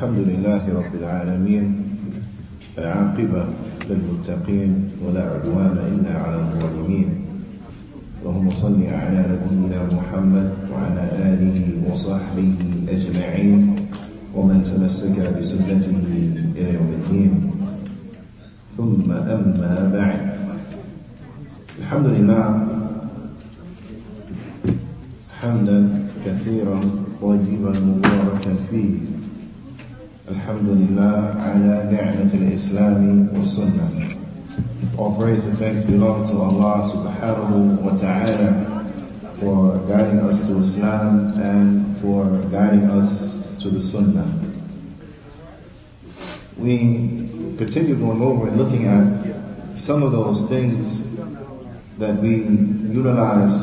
الحمد لله رب العالمين العاقبة للمتقين ولا عدوان إلا على الظالمين. اللهم صل على نبينا محمد وعلى آله وصحبه أجمعين. ومن تمسك بسنته إلى يوم الدين. ثم أما بعد. الحمد لله. حمدا كثيرا طيبا مباركا فيه. الحمد لله على نعمة الإسلام والسنة All praise and thanks belong to Allah subhanahu wa ta'ala for guiding us to Islam and for guiding us to the Sunnah. We continue going over and looking at some of those things that we utilize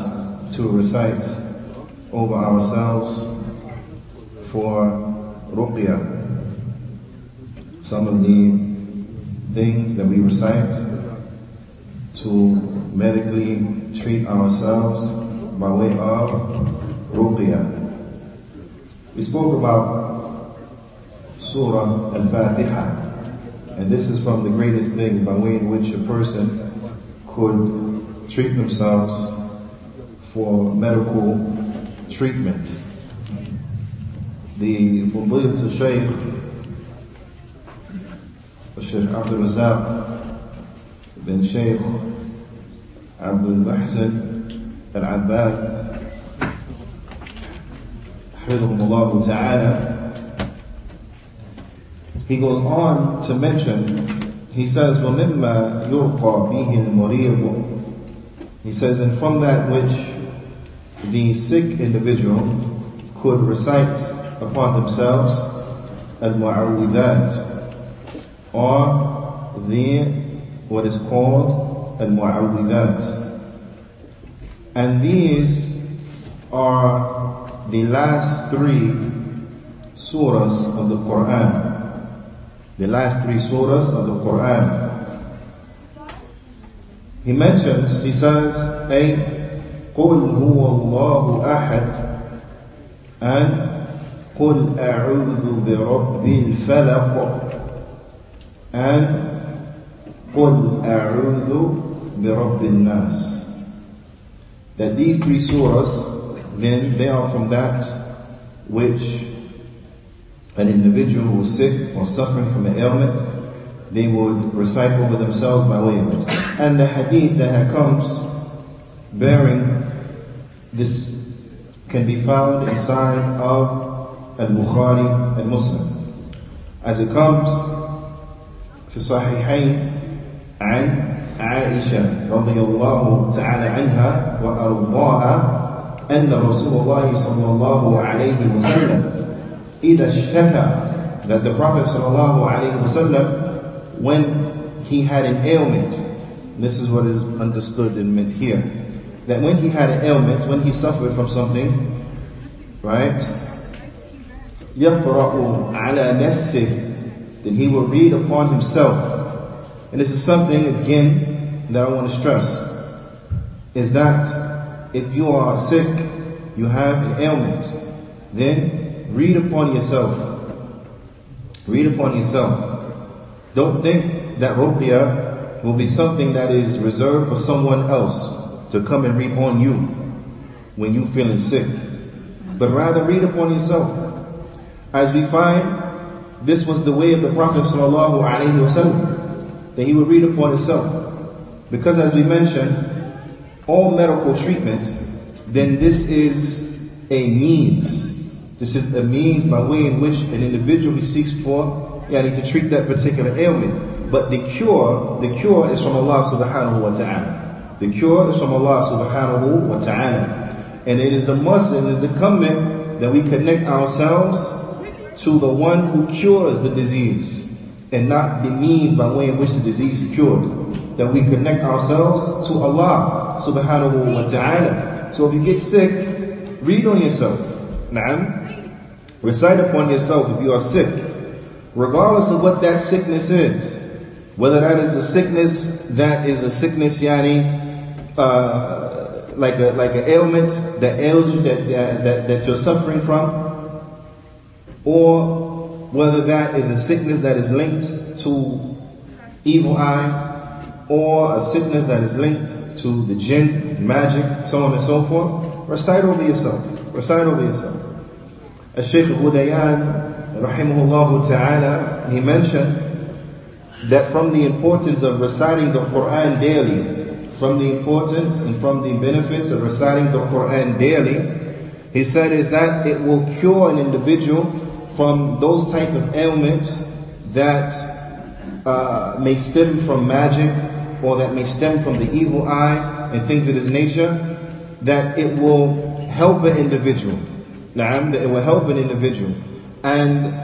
to recite over ourselves for ruqya. Some of the things that we recite to medically treat ourselves by way of ruqya. We spoke about Surah Al-Fatiha, and this is from the greatest things by way in which a person could treat themselves for medical treatment. The Fadilat Shaykh, Shaykh Abdul Razak bin Shaykh Abdul Ahsan Al-Abbad, Hafidhahumullah Ta'ala, he goes on to mention, he says, وَمِمَّا يُرْقَى بِهِ الْمَرِيضُ He says, and from that which the sick individual could recite upon themselves al-mu'awwidat or the what is called al-mu'awwidat and these are the last three surahs of the Quran the last three surahs of the Quran he mentions he says a قل هو الله أحد and قل أعوذ برب الفلق and قل أعوذ برب الناس that these three surahs then they are from that which an individual who is sick or suffering from an ailment they would recite over themselves by way of it and the hadith that comes bearing this can be found inside of Al-Bukhari and Muslim. As it comes في صحيحين عن عائشة رضي الله تعالى عنها وأرضاها أن رسول الله صلى الله عليه وسلم إذا اشتكى that the Prophet صلى الله عليه وسلم when he had an ailment this is what is understood and meant here that when he had an ailment, when he suffered from something, right? يَقْرَأُ عَلَى نَفْسِهِ then he will read upon himself. And this is something, again, that I want to stress. Is that if you are sick, you have an ailment, then read upon yourself. Read upon yourself. Don't think that ruqya will be something that is reserved for someone else to come and read on you when you're feeling sick, but rather read upon yourself. As we find, this was the way of the Prophet that he would read upon himself. Because as we mentioned, all medical treatment, then this is a means. This is a means by way in which an individual seeks for yani, to treat that particular ailment. But the cure, the cure is from Allah subhanahu wa ta'ala. The cure is from Allah subhanahu wa ta'ala. And it is a must and it is incumbent that we connect ourselves to the one who cures the disease and not the means by way in which the disease is cured. That we connect ourselves to Allah subhanahu wa ta'ala. So if you get sick, read on yourself. Na'am. Recite upon yourself if you are sick. Regardless of what that sickness is. Whether that is a sickness that is a sickness yani uh, like a like an ailment that ails you that, that that you're suffering from, or whether that is a sickness that is linked to evil eye, or a sickness that is linked to the jinn, magic, so on and so forth, recite over yourself. Recite over yourself. As Shaykh Abu Dayan, rahimahullah ta'ala, he mentioned that from the importance of reciting the Quran daily, from the importance and from the benefits of reciting the Quran daily, he said is that it will cure an individual from those type of ailments that uh, may stem from magic or that may stem from the evil eye and things of this nature, that it will help an individual. That it will help an individual. And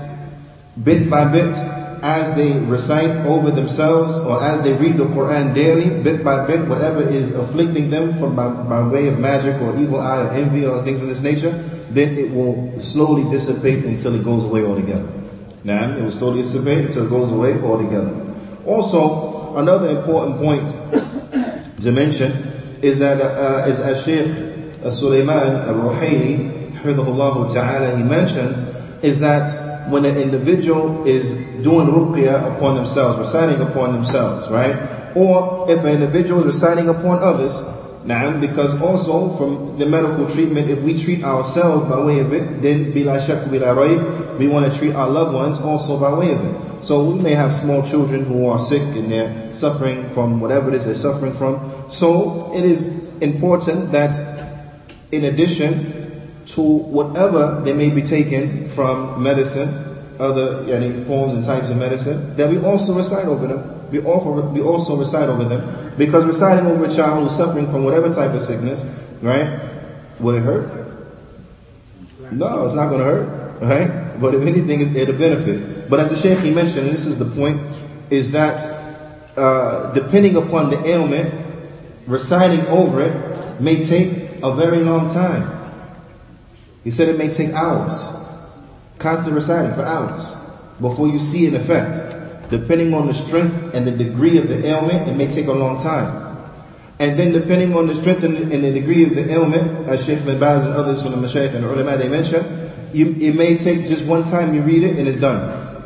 bit by bit, as they recite over themselves or as they read the Quran daily, bit by bit, whatever is afflicting them from by, by way of magic or evil eye or envy or things of this nature, then it will slowly dissipate until it goes away altogether. Now, it will slowly dissipate until it goes away altogether. Also, another important point to mention is that uh, as, as Sheikh Sulaiman al-Ruhaili, ta'ala, he mentions, is that when an individual is doing ruqya upon themselves, reciting upon themselves, right? Or if an individual is reciting upon others, Na'am, because also from the medical treatment, if we treat ourselves by way of it, then bila shak bila we want to treat our loved ones also by way of it. So we may have small children who are sick and they're suffering from whatever it is they're suffering from. So it is important that in addition to whatever they may be taken from medicine, other yani, forms and types of medicine, that we also recite over them. We also, we also recite over them. Because reciting over a child who's suffering from whatever type of sickness, right, will it hurt? No, it's not going to hurt, right? But if anything, it'll benefit. But as the Shaykh he mentioned, and this is the point, is that uh, depending upon the ailment, reciting over it may take a very long time. He said it may take hours. Constant reciting for hours before you see an effect. Depending on the strength and the degree of the ailment, it may take a long time. And then depending on the strength and the, degree of the ailment, as Sheikh bin Baz and others from the Mashaykh and the ulama, they mention, you, it may take just one time you read it and it's done.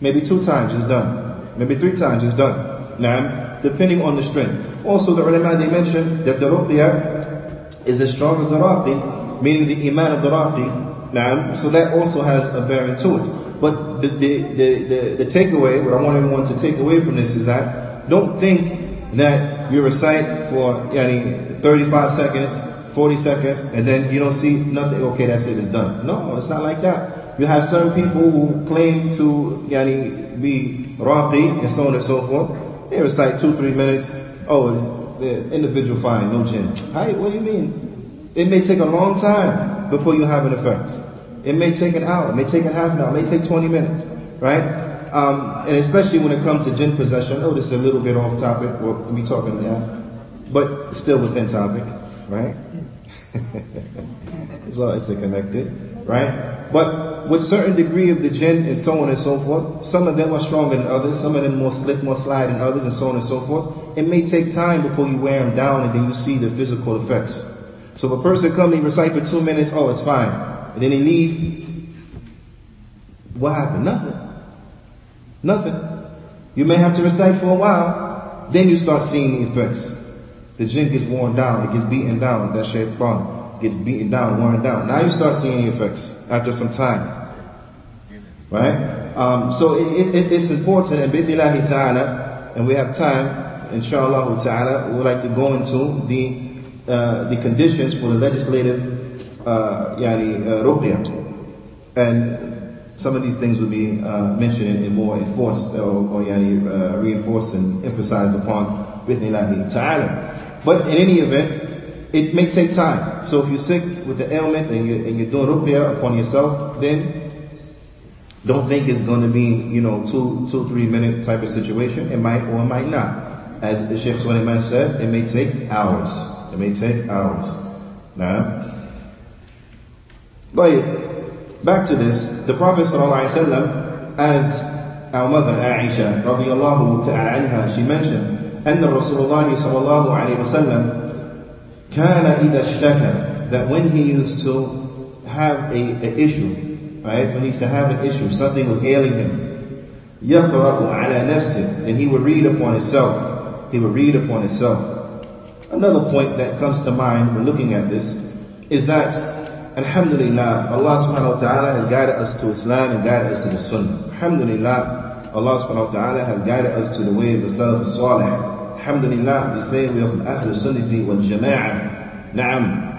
Maybe two times it's done. Maybe three times it's done. Now, depending on the strength. Also the ulama, they mention that the ruqya is as strong as the raqi, meaning the iman of the raqi. Now, so that also has a bearing to it. The, the, the, the, takeaway, what I want everyone to take away from this is that don't think that you recite for yani, 35 seconds, 40 seconds, and then you don't see nothing, okay, that's it, it's done. No, it's not like that. You have certain people who claim to yani, be raqi and so on and so forth. They recite two, three minutes. Oh, the individual fine, no jinn. Hi, what do you mean? It may take a long time before you have an effect. It may take an hour, it may take a half an hour, it may take 20 minutes, right? Um, and especially when it comes to jinn possession, I know this is a little bit off topic, we'll be talking now, but still within topic, right? it's all interconnected, right? But with certain degree of the jinn and so on and so forth, some of them are stronger than others, some of them more slick, more slide than others, and so on and so forth. It may take time before you wear them down and then you see the physical effects. So if a person come, he recite for two minutes, oh, it's fine. And then he leave, what happened? Nothing. Nothing. You may have to recite for a while, then you start seeing the effects. The jinn gets worn down, it gets beaten down, that shaitan gets beaten down, worn down. Now you start seeing the effects after some time. Right? Um, so it, it, it's important, and ta'ala, and we have time, inshallah ta'ala, we would like to go into the uh, the conditions for the legislative uh, yani, uh, ruqya. And some of these things will be uh, mentioned and more enforced or, or yani, uh, reinforced and emphasized upon bithnillahi ta'ala. But in any event, it may take time. So if you're sick with the ailment and you're, and you're doing ruqya upon yourself, then don't think it's going to be, you know, two, two, three minute type of situation. It might or it might not. As Sheikh Sulaiman said, it may take hours. It may take hours. Now, but back to this, the Prophet ﷺ, as our mother Aisha radiallahu ta'ala anha, she mentioned, أن رسول الله صلى الله عليه وسلم كان إذا اشتكى that when he used to have a, a issue right, when he used to have an issue, something was ailing him, يَقْرَأُ عَلَى نَفْسِهِ And he would read upon himself. He would read upon himself. Another point that comes to mind when looking at this is that, Alhamdulillah, Allah subhanahu wa ta'ala has guided us to Islam and guided us to the Sunnah. Alhamdulillah, Allah subhanahu wa ta'ala has guided us to the way of the Salaf Salih. Alhamdulillah, we say we are from Ahlul Sunnati wal Jama'ah. Na'am.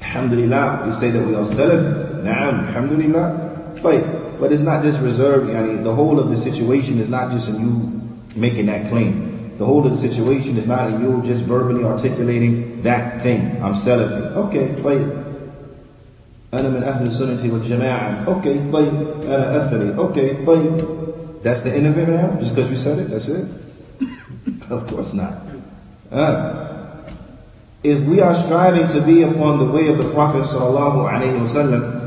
Alhamdulillah, we say that we are Salaf. Na'am. Alhamdulillah. But, but it's not just reserved, yani the whole of the situation is not just in you making that claim. The whole of the situation is not in you just verbally articulating that thing. I'm Salafi. Okay, play أنا من أهل السنة والجماعة. Okay, طيب. أنا أثري. Okay, طيب. That's the end of it now? Just because we said it? That's it? of course not. Uh, if we are striving to be upon the way of the Prophet sallallahu alaihi wasallam,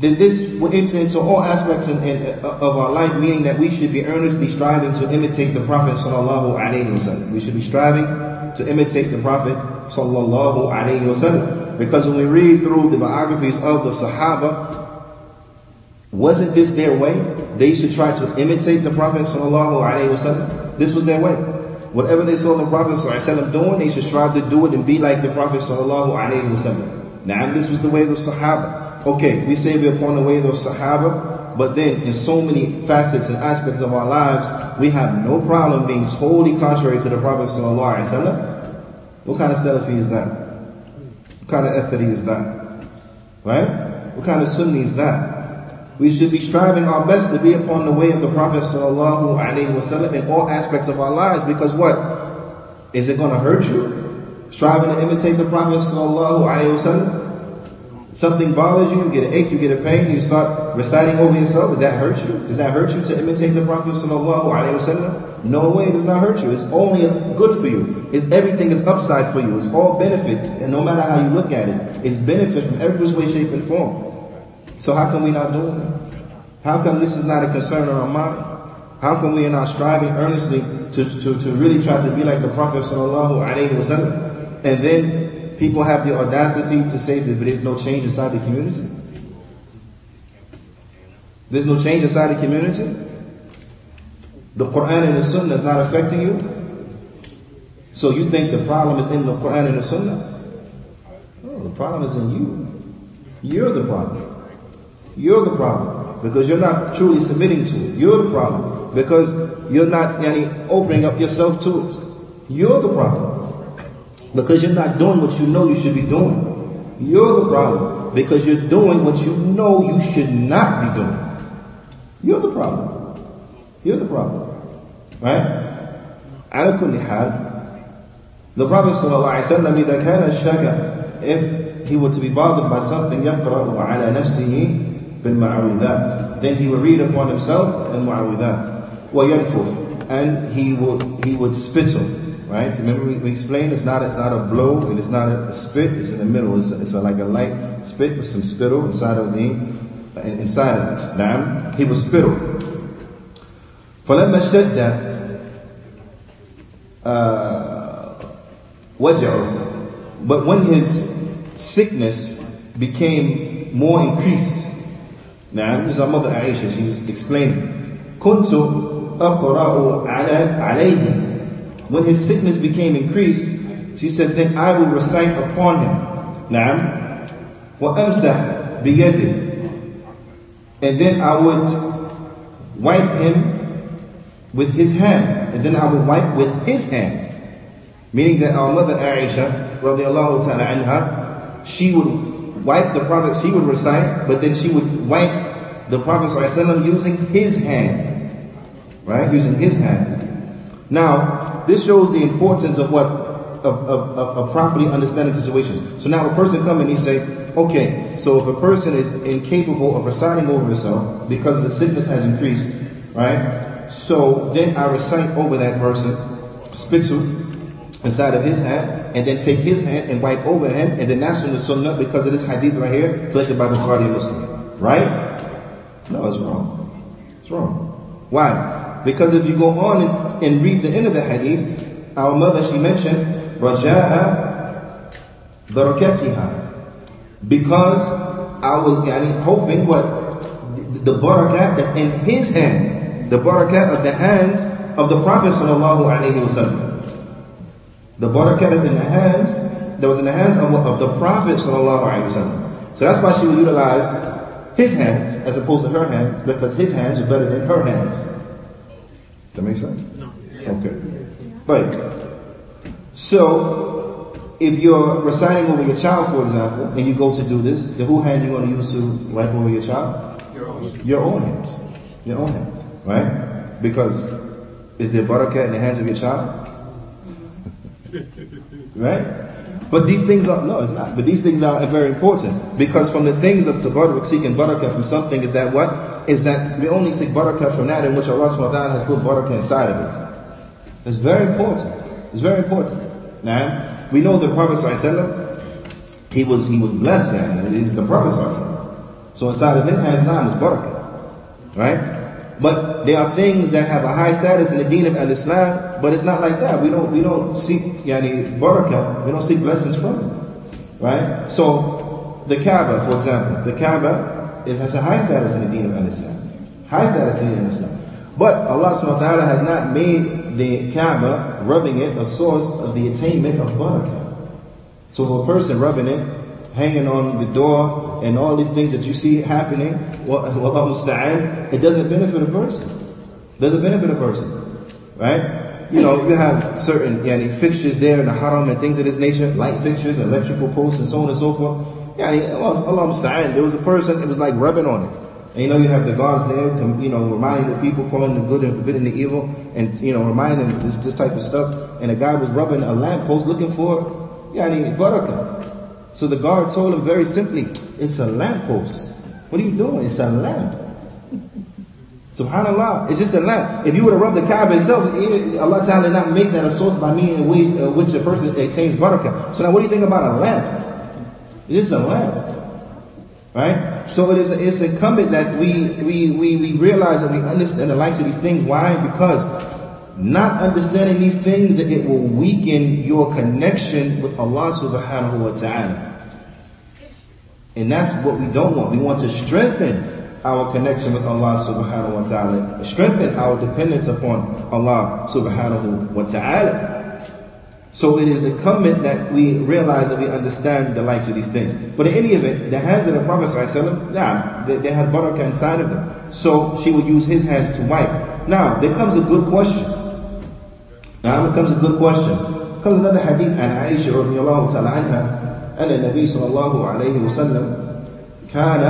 then this will enter into all aspects in, in, of our life, meaning that we should be earnestly striving to imitate the Prophet sallallahu alaihi wasallam. We should be striving to imitate the Prophet sallallahu alaihi wasallam. Because when we read through the biographies of the Sahaba, wasn't this their way? They used to try to imitate the Prophet sallallahu alaihi wasallam. This was their way. Whatever they saw the Prophet sallallahu alaihi wasallam doing, they should strive to do it and be like the Prophet sallallahu alaihi wasallam. Now, this was the way of the Sahaba. Okay, we say we're upon the way of the Sahaba, but then in so many facets and aspects of our lives, we have no problem being totally contrary to the Prophet Sallallahu Alaihi Wasallam. What kind of Salafi is that? What kind of Athari is that? Right? What kind of Sunni is that? We should be striving our best to be upon the way of the Prophet sallallahu alaihi wasallam in all aspects of our lives. Because what is it going to hurt you? Striving to imitate the Prophet sallallahu alaihi wasallam. Something bothers you, you get an ache, you get a pain, you start reciting over yourself. Does that hurt you? Does that hurt you to imitate the Prophet sallallahu alaihi wasallam? No way, it does not hurt you. It's only good for you. It's, everything is upside for you. It's all benefit, and no matter how you look at it, it's benefit from every way, shape, and form. So how come we not doing it? How come this is not a concern on our mind? How come we are not striving earnestly to, to, to really try to be like the Prophet sallallahu alaihi wasallam? And then people have the audacity to say that there's no change inside the community. There's no change inside the community. The Quran and the Sunnah is not affecting you. So you think the problem is in the Quran and the Sunnah? No, the problem is in you. You're the problem. You're the problem because you're not truly submitting to it. You're the problem because you're not yani, opening up yourself to it. You're the problem because you're not doing what you know you should be doing. You're the problem because you're doing what you know you should not be doing. You're the problem. You're the problem. Right? على كل حال the Prophet ﷺ إذا كان الشك if he were to be bothered by something يقرأ على نفسه بالمعوذات then he would read upon himself and mu'awidhat وينفث and he would he would spittle right remember we, we explained it's not it's not a blow and it's not a, a spit it's in the middle it's, it's a, like a light spit with some spittle inside of the inside of it now he would spittle فلما اشتد وجعه but when his sickness became more increased now, this is our mother Aisha, she's explaining. كنت أقرأ على عليه. When his sickness became increased, she said, then I will recite upon him. نعم. وأمسح بيده. And then I would wipe him with his hand. And then I would wipe with his hand. Meaning that our mother Aisha, radiallahu ta'ala anha, she would wipe the Prophet, she would recite, but then she would wipe the Prophet using his hand. Right? Using his hand. Now, this shows the importance of what of, of, of, of properly understanding situation. So now a person come and he say, okay, so if a person is incapable of reciting over himself because the sickness has increased, right? So then I recite over that person, spitu, inside of his hand, and then take his hand and wipe over him, and then that's from the sunnah because of this hadith right here, collected by Bukhari Muslim. Right? No, it's wrong. It's wrong. Why? Because if you go on and, and read the end of the hadith, our mother, she mentioned, Raja'a barakatiha. Because I was yani, hoping what the, the barakat that's in his hand, the barakah of the hands of the Prophet sallallahu alaihi wasallam. The barakah is in the hands that was in the hands of, of the Prophet sallallahu alaihi wasallam. So that's why she would utilize his hands as opposed to her hands because his hands are better than her hands. Does that make sense? No. Okay. Right. So, if you're reciting over your child, for example, and you go to do this, then who hand you going to use to wipe over your child? Your own. Your own hands. Your own hands. Right? Because is there barakah in the hands of your child? right? But these things are, no, it's not. But these things are very important. Because from the things of tabarruk, seeking barakah from something is that what? Is that we only seek barakah from that in which Allah subhanahu wa ta'ala has put barakah inside of it. It's very important. It's very important. Now, we know the Prophet sallallahu he was, he was blessed and he was the Prophet So inside of his hands now is barakah. Right? But there are things that have a high status in the deen of al-Islam, but it's not like that. We don't, we don't seek, yani, barakah. We don't seek blessings from it. Right? So, the Kaaba, for example, the Kaaba is, has a high status in the deen of al-Islam. High status in the deen of Islam. But Allah subhanahu wa ta'ala has not made the Kaaba, rubbing it, a source of the attainment of barakah. So a person rubbing it, hanging on the door, and all these things that you see happening, it doesn't benefit a person. It doesn't benefit a person. Right? You know, you have certain yani, fixtures there in the haram and things of this nature, light fixtures, electrical posts, and so on and so forth. Yani, Allah, Allah there was a person, it was like rubbing on it. And you know, you have the guards there, you know, reminding the people, calling the good and forbidding the evil, and you know, reminding them this, this type of stuff. And a guy was rubbing a lamppost looking for, yani, barakah. So the guard told him very simply, it's a lamppost. What are you doing? It's a lamp. Subhanallah, it's just a lamp. If you were to rub the Kaaba itself, Allah Ta'ala did not make that a source by means in which, uh, which a person attains barakah. So now what do you think about a lamp? It's just a lamp. Right? So it is it's incumbent that we, we, we, we realize that we understand the likes of these things. Why? Because not understanding these things, it will weaken your connection with Allah subhanahu wa ta'ala. And that's what we don't want. We want to strengthen our connection with Allah subhanahu wa ta'ala, strengthen our dependence upon Allah subhanahu wa ta'ala. So it is incumbent that we realize that we understand the likes of these things. But in any event, the hands of the Prophet nah, they, they had barakah inside of them. So she would use his hands to wipe. Now, there comes a good question. Now, it comes a good question. Comes another hadith and Aisha radiallahu ta'ala anha أن النبي صلى الله عليه وسلم كان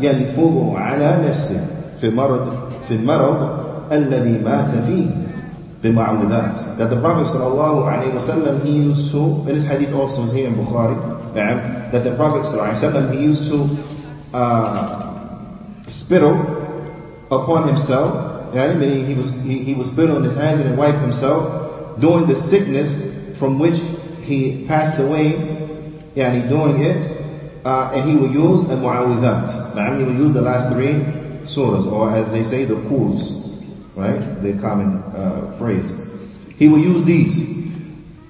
ينفض على نفسه في المرض في المرض الذي مات فيه بمعوذات that the Prophet صلى الله عليه وسلم he used to and this hadith also is here in Bukhari that the Prophet صلى الله عليه وسلم he used to uh, spittle upon himself meaning he was he, he was spittle on his hands and wipe himself during the sickness from which he passed away yani doing it, uh, and he will use a mu'awidhat. Now, he will use the last three surahs, or as they say, the Quls, right? The common uh, phrase. He will use these.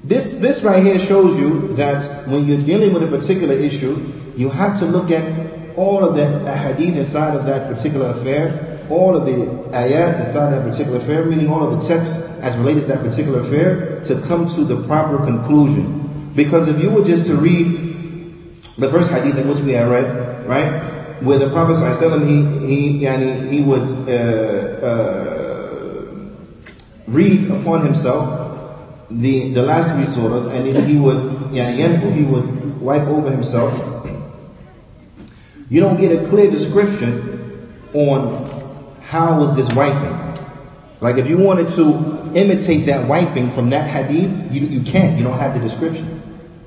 This, this right here shows you that when you're dealing with a particular issue, you have to look at all of the hadith inside of that particular affair, all of the ayat inside that particular affair, meaning all of the texts as related to that particular affair, to come to the proper conclusion. Because if you were just to read the first hadith in which we have read, right, where the Prophet ﷺ, he he yani, he would uh, uh, read upon himself the the last three surahs, and he would yani, he would wipe over himself. You don't get a clear description on how was this wiping. Like if you wanted to imitate that wiping from that hadith, you, you can't. You don't have the description.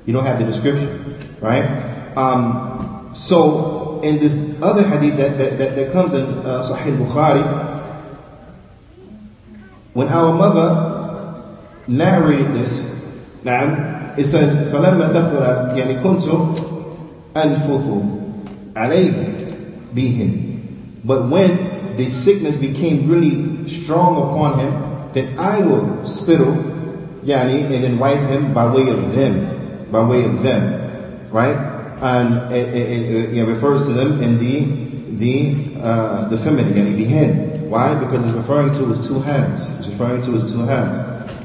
You don't have the description, right? Um, so in this other hadith that, that, that, that comes in uh, Sahih Bukhari, when our mother narrated this, نعم, it says, فلما ثقل يعني كنت أنفث عليه بهم. But when the sickness became really strong upon him, then I will spittle, yani, and then wipe him by way of them by way of them, right? And it, it, it, refers to them in the the uh, the feminine, yani behind. Why? Because it's referring to his two hands. It's referring to his two hands.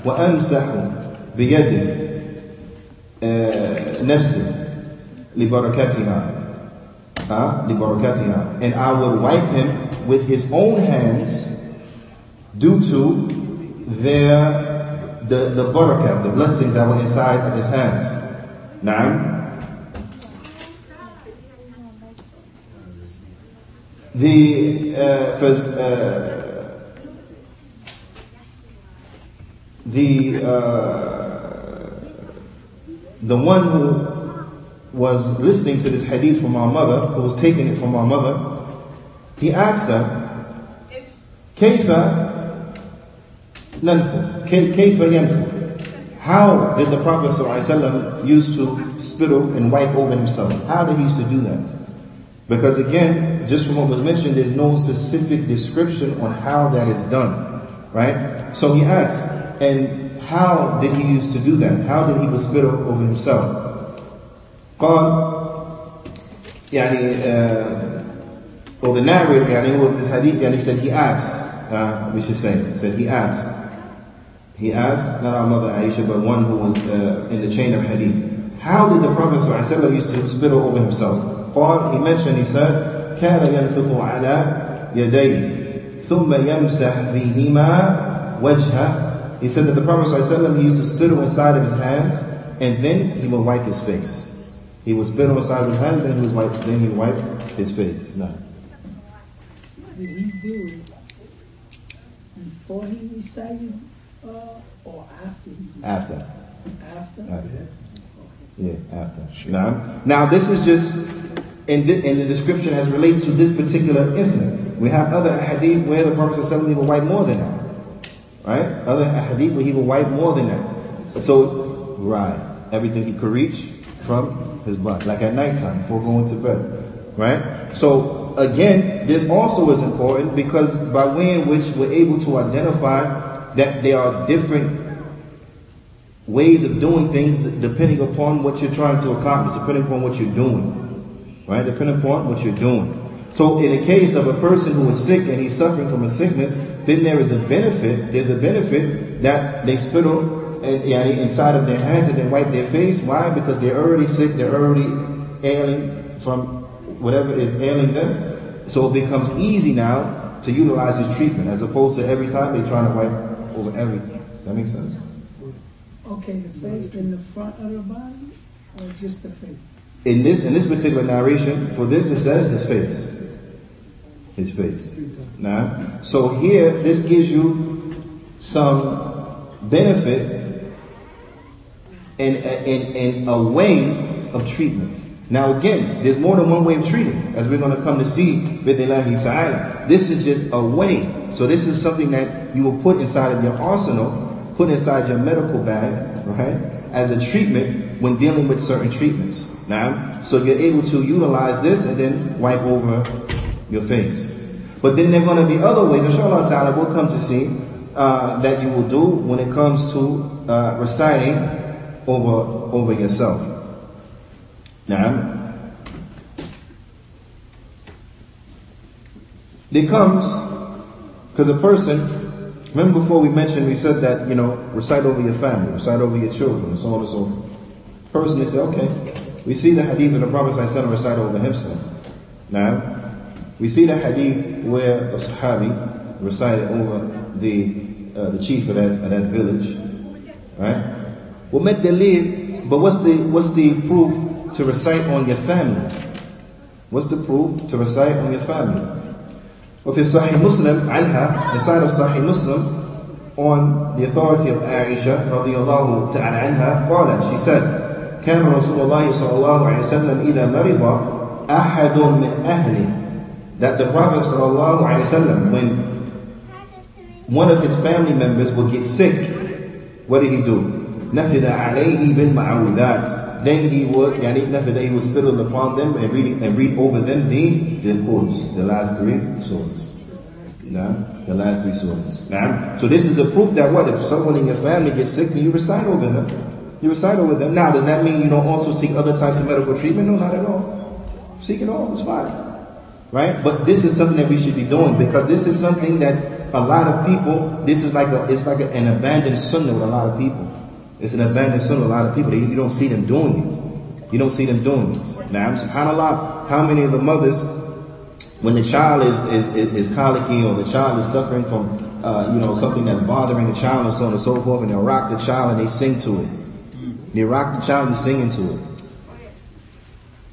وأمسح بيده نفسي لبركتها uh, لبركتها and I would wipe him with his own hands due to their the, the barakah, the blessings that were inside of his hands. Now, the uh, first, uh, the uh, the one who was listening to this hadith from our mother, who was taking it from our mother, he asked her, كيف ننفو كيف ينفو how did the Prophet ﷺ used to spittle and wipe over himself? How did he used to do that? Because again, just from what was mentioned, there's no specific description on how that is done. Right? So he asked, and how did he used to do that? How did he would spittle over himself? قال يعني uh, or the narrator يعني with this hadith يعني said he asked uh, we should say said he asked he asked, not our mother Aisha, but one who was uh, in the chain of hadith. How did the Prophet ﷺ used to spittle over himself? قال, he mentioned, he said, كان ينفض على يديه ثم يمسح بهما وجهه. He said that the Prophet ﷺ used to spittle inside of his hands and then he would wipe his face. He would spittle inside of his hands, then he would wipe, then he would wipe his face. No. What did he do before he recited uh, or after After. After? After. Yeah, after. Now, now this is just in the, in the description as relates to this particular incident. We have other hadith where the Prophet ﷺ will wipe more than that. Right? Other hadith where he will wipe more than that. So, right. Everything he could reach from his butt. Like at nighttime before going to bed. Right? So, again, this also is important because by way in which we're able to identify that there are different ways of doing things depending upon what you're trying to accomplish, depending upon what you're doing. Right? Depending upon what you're doing. So in the case of a person who is sick and he's suffering from a sickness, then there is a benefit, there's a benefit that they spittle inside of their hands and then wipe their face. Why? Because they're already sick, they're already ailing from whatever is ailing them. So it becomes easy now to utilize this treatment as opposed to every time they're trying to wipe over everything. That makes sense? Okay, the face in the front of the body or just the face? In this in this particular narration, for this it says his face. His face. Now, so here this gives you some benefit in, in, in a way of treatment. Now again, there's more than one way of treating, as we're going to come to see with ta'ala. This is just a way. So this is something that you will put inside of your arsenal, put inside your medical bag, right, as a treatment when dealing with certain treatments. Now, so you're able to utilize this and then wipe over your face. But then there are going to be other ways, inshallah ta'ala, we'll come to see, uh, that you will do when it comes to uh, reciting over, over yourself. Now, There comes, because a person, remember before we mentioned, we said that, you know, recite over your family, recite over your children, and so on and so forth. Person, they say, okay, we see the hadith of the Prophet ﷺ recite over himself. Now, we see the hadith where a Sahabi recited over the uh, the chief of that, of that village, right? What made the live, but what's the what's the proof to recite on your family. What's the proof to recite on your family? وفي صحيح مسلم عنها the side of Sahih Muslim on the authority of Aisha رضي الله تعالى عنها قالت she said كان رسول الله صلى الله عليه وسلم إذا مرض أحد من أهله that the Prophet صلى الله عليه وسلم when one of his family members would get sick what did he do نفذ عليه بالمعوذات then he would, yani, after he would spittle upon them and read, and read over them the, the quotes, the last three surahs. Nah, the last three surahs. Nah. So this is a proof that what? If someone in your family gets sick, and you recite over them. You recite over them. Now, does that mean you don't also seek other types of medical treatment? No, not at all. Seek it all. It's fine. Right? But this is something that we should be doing because this is something that a lot of people, this is like a, it's like a, an abandoned sunnah with a lot of people. It's an abandoned sunnah a lot of people. You don't see them doing it. You don't see them doing it. Now, subhanAllah, how many of the mothers, when the child is, is, is, colicky or the child is suffering from, uh, you know, something that's bothering the child and so on and so forth, and they'll rock the child and they sing to it. They rock the child and singing to it.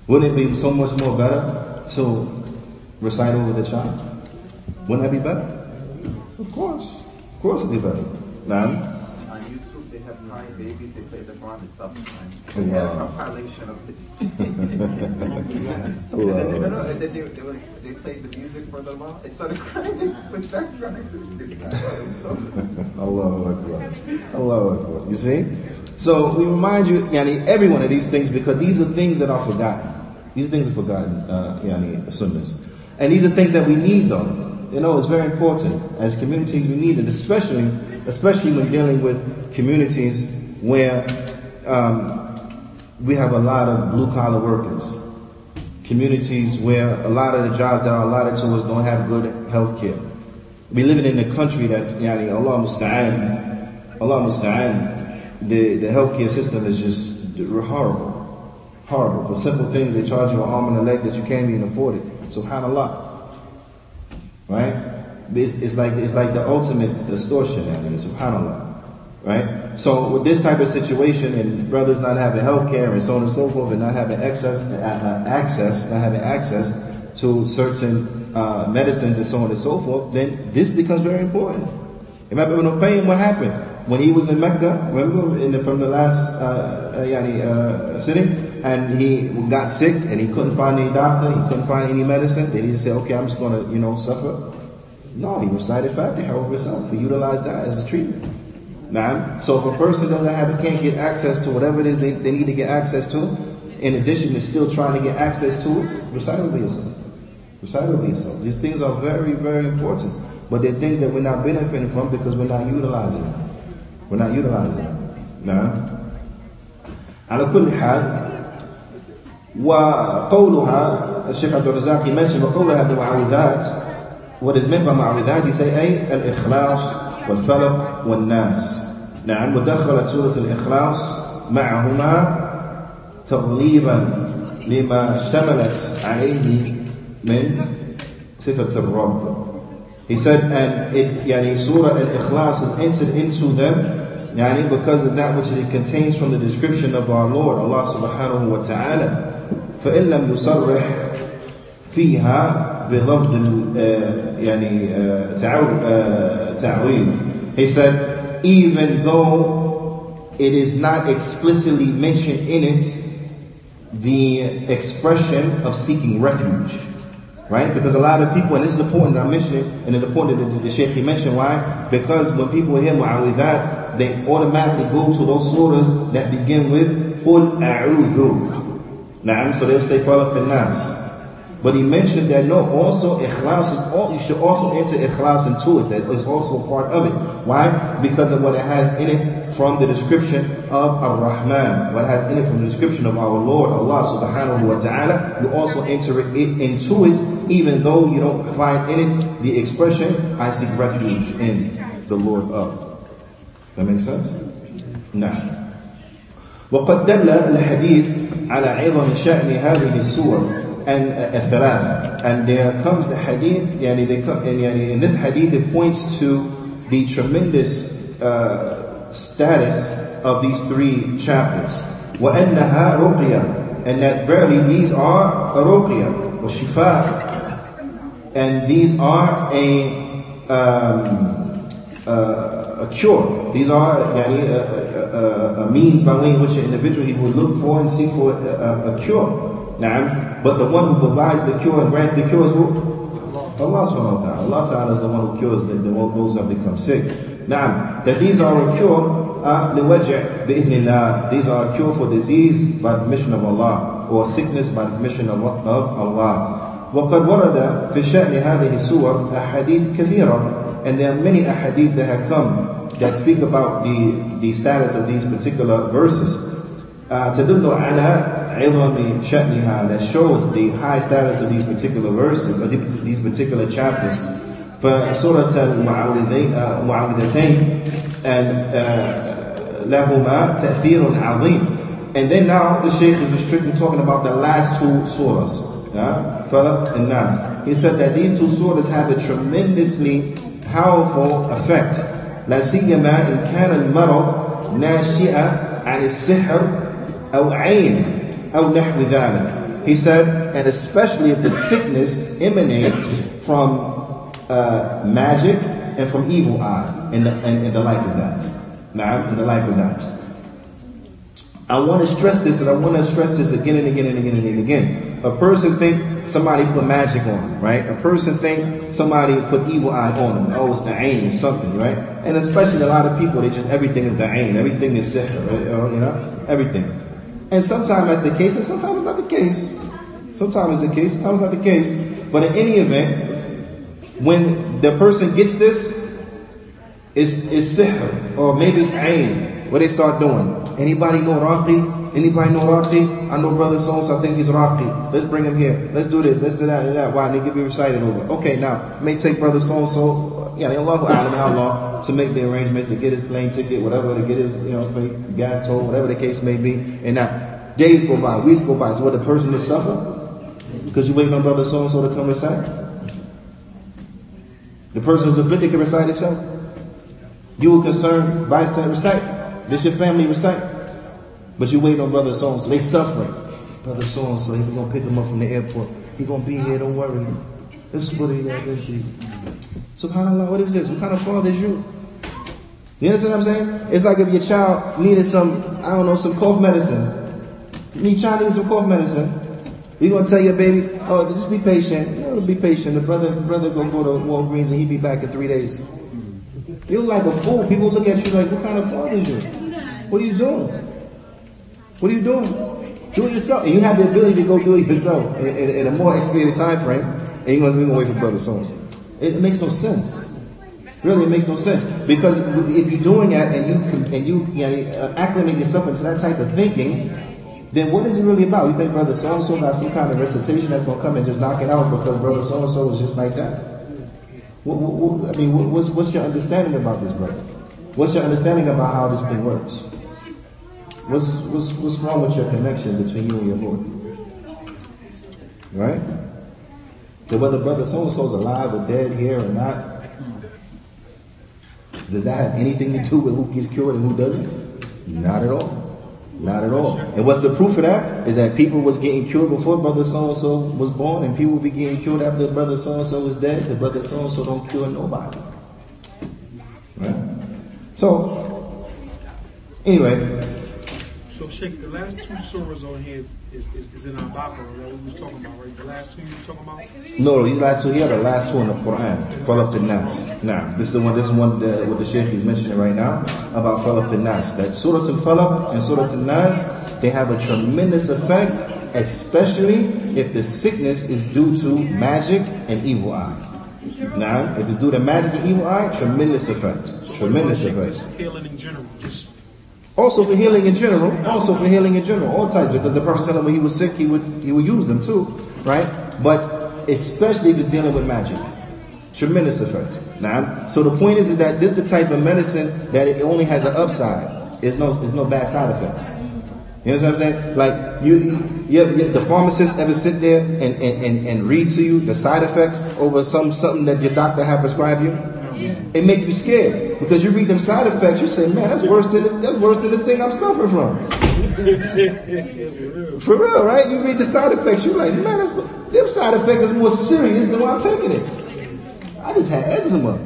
Wouldn't it be so much more better to recite over the child? Wouldn't that be better? Of course. Of course it'd be better. Now, they play the Quran and stuff. And they have a compilation of it. and then, no, no, and then they, they, were, they played the music for the mom. It started crying. They switched back to crying. Allahu Akbar. Allahu Akbar. You see? So we remind you, yani, every one of these things because these are things that are forgotten. These things are forgotten, uh, yani, sunnahs. And these are things that we need though. You know, it's very important. As communities, we need it, especially, especially when dealing with communities where um, we have a lot of blue collar workers. Communities where a lot of the jobs that are allotted to us don't have good health care. We living in a country that, yani, Allah musta'an, Allah musta'an, the, the healthcare system is just horrible. Horrible. For simple things, they charge you an arm and a leg that you can't even afford it. Subhanallah. Right? It's, it's like, it's like the ultimate distortion, I mean, subhanallah. Right? So with this type of situation and brothers not having health care and so on and so forth and not having access, uh, access, not having access to certain uh, medicines and so on and so forth, then this becomes very important. Imam Ibn Qayyim, what happened? when he was in Mecca, remember in the, from the last uh, uh, yani, uh, sitting, and he got sick and he couldn't find any doctor, he couldn't find any medicine. Then he said, "Okay, I'm just going to, you know, suffer." No, he recited Fatiha over himself. He utilized that as a treatment. Now, so if a person doesn't have, can't get access to whatever it is they, they need to get access to, in addition to still trying to get access to it, recite over yourself. Recite over yourself. These things are very, very important. But they're things that we're not benefiting from because we're not utilizing them. We're not utilizing it. نعم على كل حال وقولها الشيخ عبد الرزاق mentioned وقولها بمعوذات what is meant by معوذات he say أي الإخلاص والفلق والناس نعم ودخلت سورة الإخلاص معهما تغليبا لما اشتملت عليه من صفة الرب He said, and it, yani, Surah Al-Ikhlas is entered into them يعني because of that which it contains from the description of our Lord Allah subhanahu wa ta'ala فإن لم يصرح فيها بلفظ يعني تعويل He said even though it is not explicitly mentioned in it the expression of seeking refuge Right? Because a lot of people, and this is important I mentioned it, and it's important that the, the Shaykh he mentioned why? Because when people hear mu'awidhat, they automatically go to those surahs that begin with قُلْ أَعُوذُ Na'am, so they'll say Falaq al-Nas. But he mentions that no, also ikhlas is all, you should also enter ikhlas into it. That is also a part of it. Why? Because of what it has in it from the description of Ar-Rahman. What it has in it from the description of our Lord, Allah subhanahu wa ta'ala. You also enter it into it, even though you don't find in it the expression, I seek refuge in the Lord of. That makes sense? Now. وقد دل الحديث على عظم شأن هذه السور and الثلاث. And there comes the hadith, yani they come, and yani in this hadith it points to the tremendous uh, status of these three chapters. وأنها رقية and that verily these are a ruqya, shifa, and these are a um, uh, a cure. These are yani, a, a, a, means by way in which an individual he would look for and seek for a, a cure. Naam. But the one who provides the cure and grants the cure is who? Allah subhanahu wa ta'ala. Allah ta'ala is the one who cures the, the those who have become sick. Naam. That these are a cure, uh, لِوَجْعِ بِإِذْنِ These are a cure for disease by permission of Allah, or sickness by permission of, of Allah. وقد ورد في شأن هذه السور أحاديث كثيرة and there are many ahadith that have come that speak about the, the status of these particular verses. Uh, تدل على عظم شأنها that shows the high status of these particular verses, or these particular chapters. فسورة المعوذتين and uh, لهما تأثير عظيم and then now the Shaykh is restricting talking about the last two surahs. Yeah? Falaq and Nas. He said that these two surahs have a tremendously powerful effect. لا سيما إن كان المرض ناشئا عن السحر أو عين أو نحو ذلك. He said, and especially if the sickness emanates from uh, magic and from evil eye and the, and, the like of that. Now, and the like of that. I want to stress this, and I want to stress this again and again and again and again. A person think somebody put magic on them, right? A person think somebody put evil eye on them. Oh, it's the ain it's something, right? And especially a lot of people, they just everything is the ain, everything is sihr, oh, you know, everything. And sometimes that's the case, and sometimes it's not the case. Sometimes it's the case, sometimes it's not the case. But in any event, when the person gets this, it's, it's sihr, or maybe it's ain. What they start doing? Anybody know Raqi? Anybody know Raqi? I know brother so so I think he's Raqi. Let's bring him here. Let's do this. Let's do that and that. Why? They give you recited over. Okay, now, may take brother so and so, yeah, Allahu Alam, how long to make the arrangements to get his plane ticket, whatever, to get his, you know, gas toll, whatever the case may be. And now, days go by, weeks go by. So what the person is suffering? Because you waiting on brother so and so to come recite? The person who's afflicted can recite itself. You were concerned, bystander recite. This your family recite. But you wait on brother so and so. They suffering. Brother so and so, he gonna pick him up from the airport. He gonna be here, don't worry. This is what he got this SubhanAllah, what is this? What kind of father is you? You understand what I'm saying? It's like if your child needed some, I don't know, some cough medicine. Your child needs some cough medicine. You gonna tell your baby, oh, just be patient. You know, be patient. The brother, the brother gonna go to Walgreens and he be back in three days. You look like a fool. People look at you like, what kind of father is you? What are you doing? What are you doing? Do it yourself. And you have the ability to go do it yourself in, in, in a more expedited time frame, and you're going to away from brother so. It makes no sense. Really, it makes no sense because if you're doing that and you and you, you know, uh, acclimate yourself into that type of thinking, then what is it really about? You think brother so and so got some kind of recitation that's going to come and just knock it out because brother so and so was just like that? What, what, what, I mean, what's, what's your understanding about this, brother? What's your understanding about how this thing works? What's, what's, what's wrong with your connection between you and your Lord? Right? So whether brother so and so is alive or dead here or not, does that have anything to do with who gets cured and who doesn't? Not at all. Not at all. And what's the proof of that? Is that people was getting cured before brother so and so was born, and people be getting cured after brother so and so was dead. The brother so and so don't cure nobody. Right? So, anyway, Sheikh, the last two surahs on here is, is, is in our Baqarah that we was talking about, right? The last two you were talking about? No, these last two here are the last two in the Quran. Falaq the Nas. Now, this is the one, this is one that, what the Sheikh is mentioning right now about Falaq the Nas. That Surah Al-Falaq and Surah Al-Nas, they have a tremendous effect, especially if the sickness is due to magic and evil eye. Now, if it's due to magic and evil eye, tremendous effect. Tremendous effect. Healing in general, just also for healing in general. Also for healing in general. All types. Because the Prophet when he was sick, he would he would use them too, right? But especially if he's dealing with magic. Tremendous effect. Now, so the point is, that this is the type of medicine that it only has an upside. There's no there's no bad side effects. You know what I'm saying? Like you, you, you the pharmacist ever sit there and, and, and, and read to you the side effects over some something that your doctor have prescribed you? It make you scared because you read them side effects. You say, "Man, that's worse than that's worse than the thing I'm suffering from." For real, right? You read the side effects. You're like, "Man, that's them side effects is more serious than why I'm taking it." I just had eczema.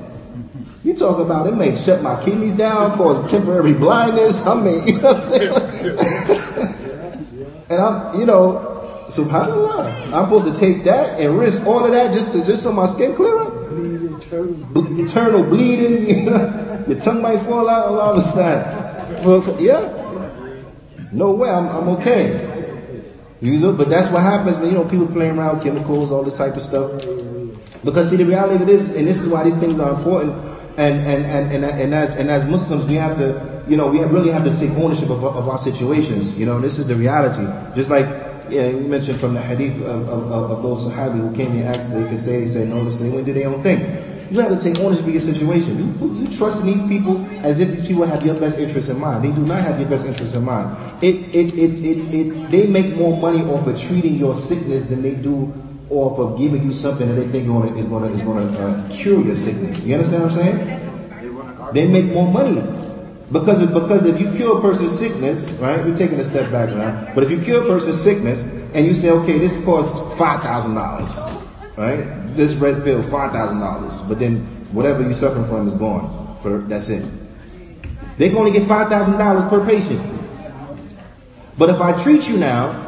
You talk about it may shut my kidneys down, cause temporary blindness. I mean, you know what I'm saying? and I'm, you know, subhanallah. I'm supposed to take that and risk all of that just to just so my skin clear up eternal, eternal bleeding. You know? Your tongue might fall out. Allah understand. Yeah. No way. I'm, I'm okay. But that's what happens when you know people playing around with chemicals, all this type of stuff. Because see, the reality of it is, and this is why these things are important. And and and and, and as and as Muslims, we have to, you know, we really have to take ownership of, of our situations. You know, this is the reality. Just like yeah, you mentioned from the hadith of, of, of those Sahabi who came and asked, they could stay, they said no, listen, they went did their own thing. You have to take ownership of your situation. You, you trust in these people as if these people have your best interest in mind. They do not have your best interest in mind. It, it, it, it, it, they make more money off of treating your sickness than they do off of giving you something that they think is going to is going to uh, cure your sickness. You understand what I'm saying? They make more money because if, because if you cure a person's sickness, right? We're taking a step back now. But if you cure a person's sickness and you say, okay, this costs five thousand dollars, right? this red pill, five thousand dollars, but then whatever you're suffering from is gone. For that's it. They can only get five thousand dollars per patient. But if I treat you now,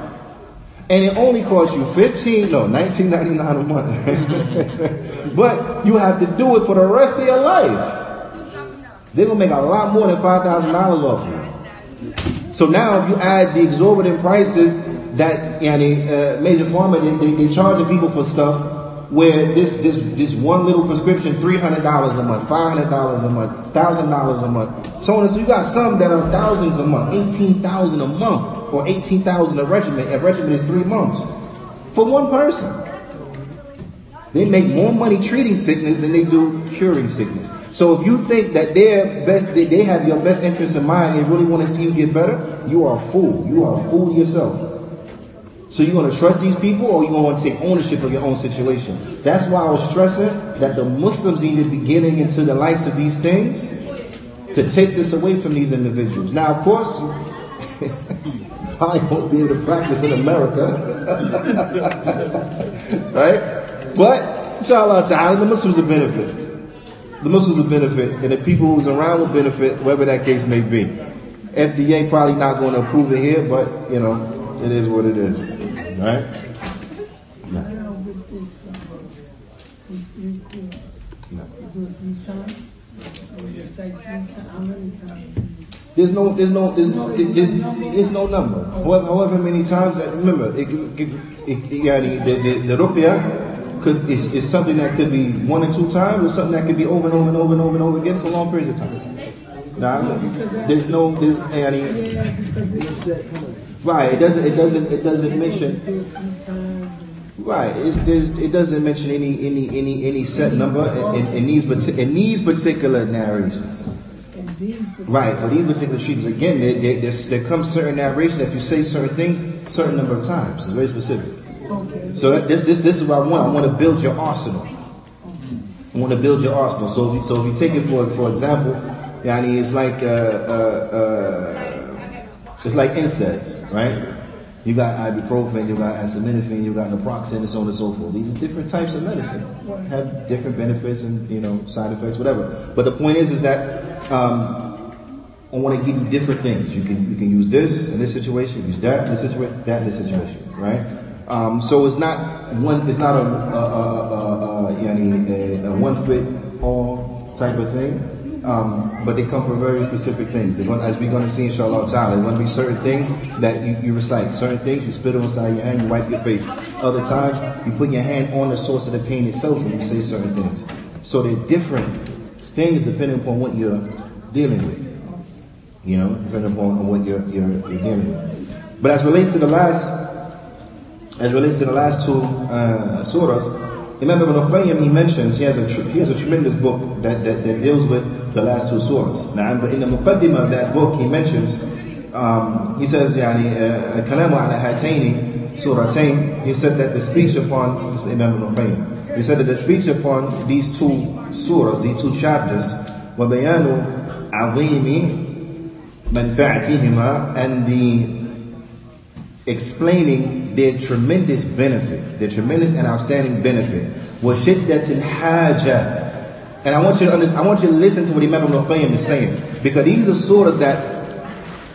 and it only costs you fifteen, no, nineteen ninety nine a month, but you have to do it for the rest of your life. They're gonna make a lot more than five thousand dollars off you. So now, if you add the exorbitant prices that yani, uh, major pharma they, they, they charging people for stuff where this this this one little prescription three hundred dollars a month, five hundred dollars a month, thousand dollars a month, so on and so. You got some that are thousands a month, eighteen thousand a month, or eighteen thousand a regimen. A regimen is three months for one person. They make more money treating sickness than they do curing sickness. So if you think that their best, they have your best interest in mind and really want to see you get better, you are a fool. You are a fool yourself. So you're going to trust these people or you're going to take ownership of your own situation. That's why I was stressing that the Muslims need to be getting into the likes of these things to take this away from these individuals. Now, of course, I won't be able to practice in America. right? But, inshallah ta'ala, the Muslims will benefit. The Muslims will benefit, and the people who's around will benefit, whatever that case may be. FDA probably not going to approve it here, but, you know, it is what it is. Right? No. There's no, there's no, there's there's, there's no number. However, however many times that, remember, it, it, it, the, the, the ruqya could, is, is something that could be one or two times, or something that could be over and over and over and over and over again for long periods of time. Nah, there's no, there's any. Right. It doesn't. It doesn't. It doesn't mention. Right. It's just. It doesn't mention any any any any set number in, in, in these in these particular narrations. Right. For these particular treatments, again, there, there, there comes certain narration that you say certain things certain number of times. It's very specific. So this this this is what I want. I want to build your arsenal. I want to build your arsenal. So if you, so if you take it for for example, yani it's like uh, uh, uh, it's like NSAIDs, right? You got ibuprofen, you got acetaminophen, you got naproxen, and so on and so forth. These are different types of medicine, have different benefits and you know side effects, whatever. But the point is, is that um, I want to give you different things. You can you can use this in this situation, use that in this situation, that in this situation, right? Um, so it's not one. It's not a, a, a, a, a, a one fit all type of thing. Um, but they come from very specific things. as we're going to see inshallah ta'ala, there's going to be certain things that you, you recite. Certain things you spit on side your hand, you wipe your face. Other times you put your hand on the source of the pain itself and you say certain things. So they're different things depending upon what you're dealing with. You know, depending upon what you're, you're, you're dealing with. But as relates to the last, as relates to the last two uh, surahs, Imam Ibn Qayyim, he mentions, he has a, he has a tremendous book that, that, that deals with the last two surahs. Now, in the muqaddimah of that book, he mentions, um, he says, يعني, كلام على هاتين سورتين, he said that the speech upon, Imam Ibn Qayyim, he said that the speech upon these two surahs, these two chapters, وبيان عظيم منفعتهما and the explaining their tremendous benefit, their tremendous and outstanding benefit. وَشِدَّةِ الْحَاجَةِ And I want you to understand, I want you to listen to what Imam Ibn Qayyim is saying. Because these are surahs that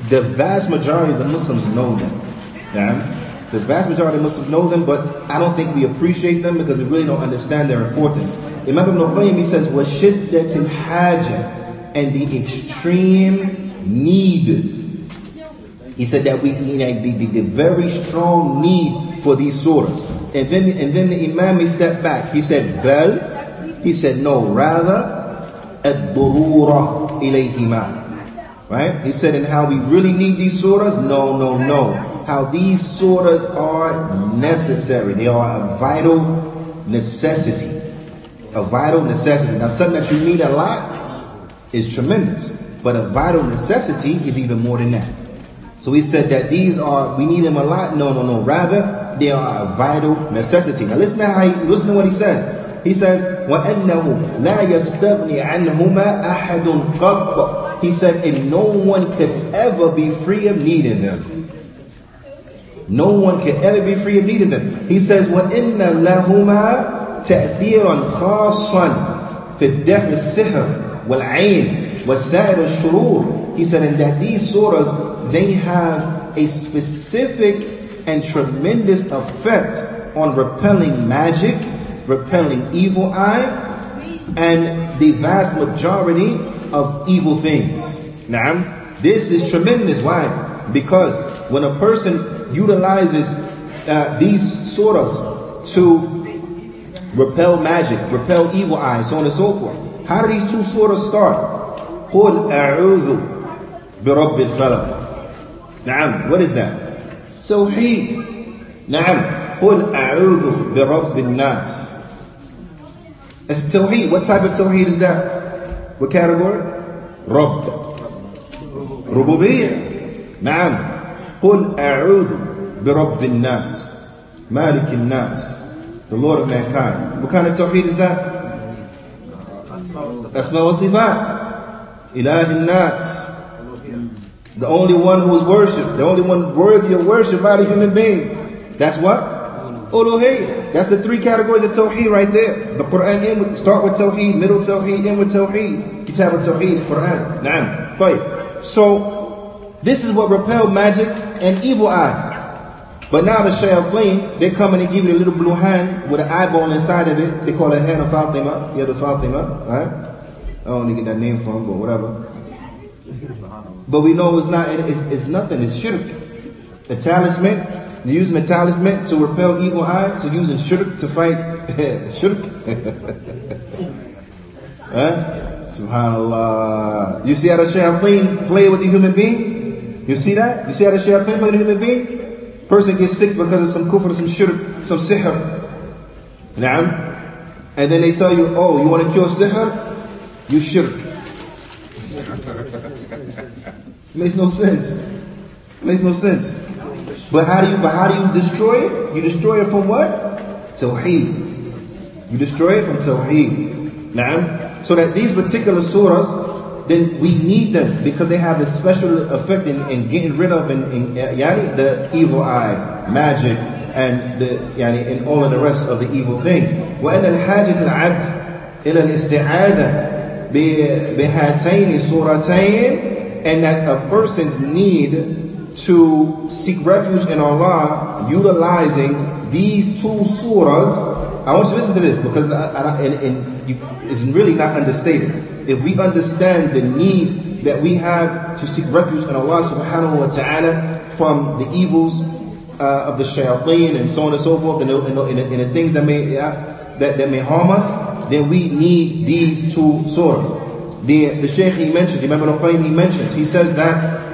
the vast majority of the Muslims know them. Yeah? The vast majority of Muslims know them, but I don't think we appreciate them because we really don't understand their importance. Imam Ibn Qayyim, he says, وَشِدَّةِ الْحَاجَةِ And the extreme need he said that we you know, the, the, the, very strong need for these surahs. And then and then the Imam he stepped back. He said, Bel, he said, no, rather ad imam, Right? He said, and how we really need these surahs? No, no, no. How these surahs are necessary. They are a vital necessity. A vital necessity. Now something that you need a lot is tremendous. But a vital necessity is even more than that. So he said that these are, we need them a lot. No, no, no. Rather, they are a vital necessity. Now listen to how he, listen to what he says. He says, وَأَنَّهُ لَا يَسْتَغْنِي عَنْهُمَا أَحَدٌ قَطَّ He said, and no one could ever be free of needing them. No one can ever be free of needing them. He says, وَإِنَّ لَهُمَا تَأْثِيرًا خَاصًا فِي الدَّفْءِ السِّحْرِ وَالْعَيْنِ وَسَائِرِ الشُّرُورِ He said, and that these surahs, they have a specific and tremendous effect on repelling magic repelling evil eye, and the vast majority of evil things. Now, this is tremendous. Why? Because when a person utilizes uh, these surahs to repel magic, repel evil eye, so on and so forth. How do these two surahs start? قل أعوذ برب الفلق. نعم ولذا توحيد. نعم قل أعوذ برب الناس. التوحيد what type of توحيد is that? What category? رب. ربوبية. نعم قل أعوذ برب الناس. مالك الناس. The lord of mankind. What kind of توحيد is that? أسماء وصفات. Sifat. Ilahi nas. The only one who is worshipped, the only one worthy of worship by the human beings. That's what? Uluhiyyah. That's the three categories of Tawheed right there. The Quran end with, start with Tawheed, middle Tawheed, end with Tawheed. Kitab al-Tawheed is Quran. Naam. So, this is what repelled magic and evil eye. But now the shayateen, they come and they give you a little blue hand with an eyeball inside of it. They call it hand of Fatima. The Fatima, right? I don't know get that name from, but whatever. But we know it's not, it's, it's nothing, it's shirk. A talisman, they're using a talisman to repel evil eyes. They're using shirk to fight shirk. huh? Eh? Subhanallah. You see how the shayateen play with the human being? You see that? You see how the shayateen play with the human being? Person gets sick because of some kufr, some shirk, some sihr. Naam. And then they tell you, oh, you want to cure sihr? You shirk. Makes no sense. Makes no sense. But how do you, but how do you destroy it? You destroy it from what? Tawheed. You destroy it from Tawheed. Na'am. So that these particular surahs, then we need them because they have a special effect in, in getting rid of in, in yani, the evil eye, magic, and the yani, and all of the rest of the evil things. وأن الحاجة العبد إلى الاستعاذة بهاتين سورتين and that a person's need to seek refuge in Allah utilizing these two surahs. I want you to listen to this because I, I, and, and you, it's really not understated. If we understand the need that we have to seek refuge in Allah subhanahu wa ta'ala from the evils uh, of the shayateen and so on and so forth and the, and the, and the things that may, yeah, that, that may harm us, then we need these two surahs. The, the Shaykh he mentioned, Imam al-Qayyim he mentions, he says that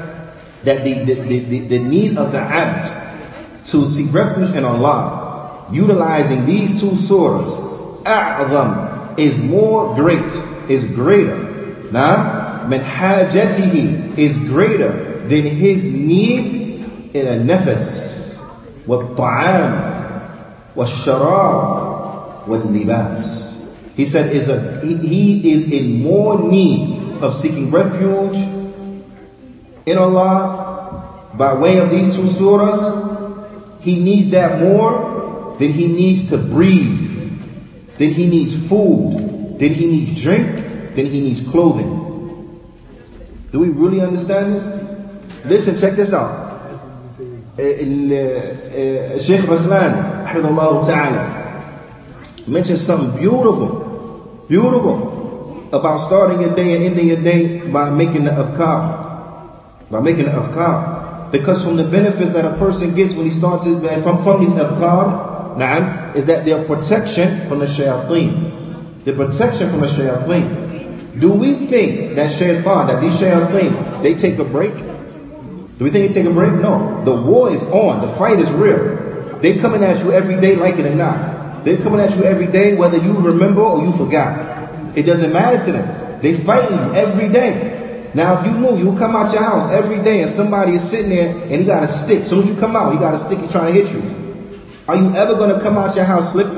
that the, the, the, the need of the abd to seek refuge in Allah, utilizing these two surahs, a'zam, is more great, is greater. Now, min hajatihi is greater than his need in a nafas, والطعام, والشراب, واللباس. he said is a, he, is in more need of seeking refuge in Allah by way of these two surahs, he needs that more than he needs to breathe, than he needs food, than he needs drink, than he needs clothing. Do we really understand this? Listen, check this out. Uh, uh, uh, Sheikh Raslan, mentioned something beautiful, beautiful about starting your day and ending your day by making the adhkar by making the afkar. Because from the benefits that a person gets when he starts his, from, from these adhkar, na'am, is that their protection from the shayateen. The protection from the shayateen. Do we think that shaitan, that these shayateen, they take a break? Do we think they take a break? No. The war is on. The fight is real. They coming at you every day, like it or not. They're coming at you every day, whether you remember or you forgot. It doesn't matter to them. They fighting you every day. Now, if you knew you come out your house every day and somebody is sitting there and he got a stick, as soon as you come out, he got a stick he's trying to hit you. Are you ever going to come out your house slipping?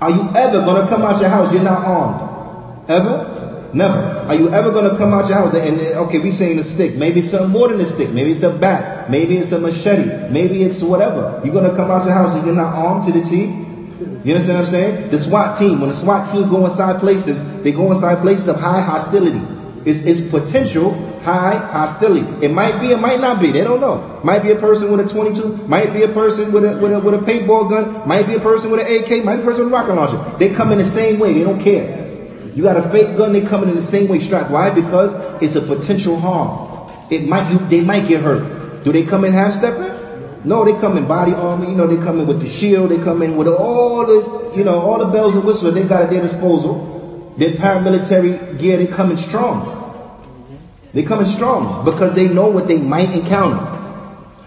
Are you ever going to come out your house you're not armed? Ever? Never. Are you ever going to come out your house and, okay, we saying a stick. Maybe it's something more than a stick. Maybe it's a bat. Maybe it's a machete. Maybe it's whatever. You're going to come out your house and you're not armed to the teeth? You understand what I'm saying? The SWAT team, when the SWAT team go inside places, they go inside places of high hostility. It's, it's potential high hostility. It might be, it might not be. They don't know. Might be a person with a 22. Might be a person with a, with a, with a paintball gun. Might be a person with an AK. Might be a person with a rocket launcher. They come in the same way. They don't care. You got a fake gun. They come in the same way strapped. Why? Because it's a potential harm. It might, you, they might get hurt. Do they come in half stepping? No, they come in body armor. You know, they come in with the shield. They come in with all the, you know, all the bells and whistles they got at their disposal. Their paramilitary gear, they coming strong. They coming strong because they know what they might encounter.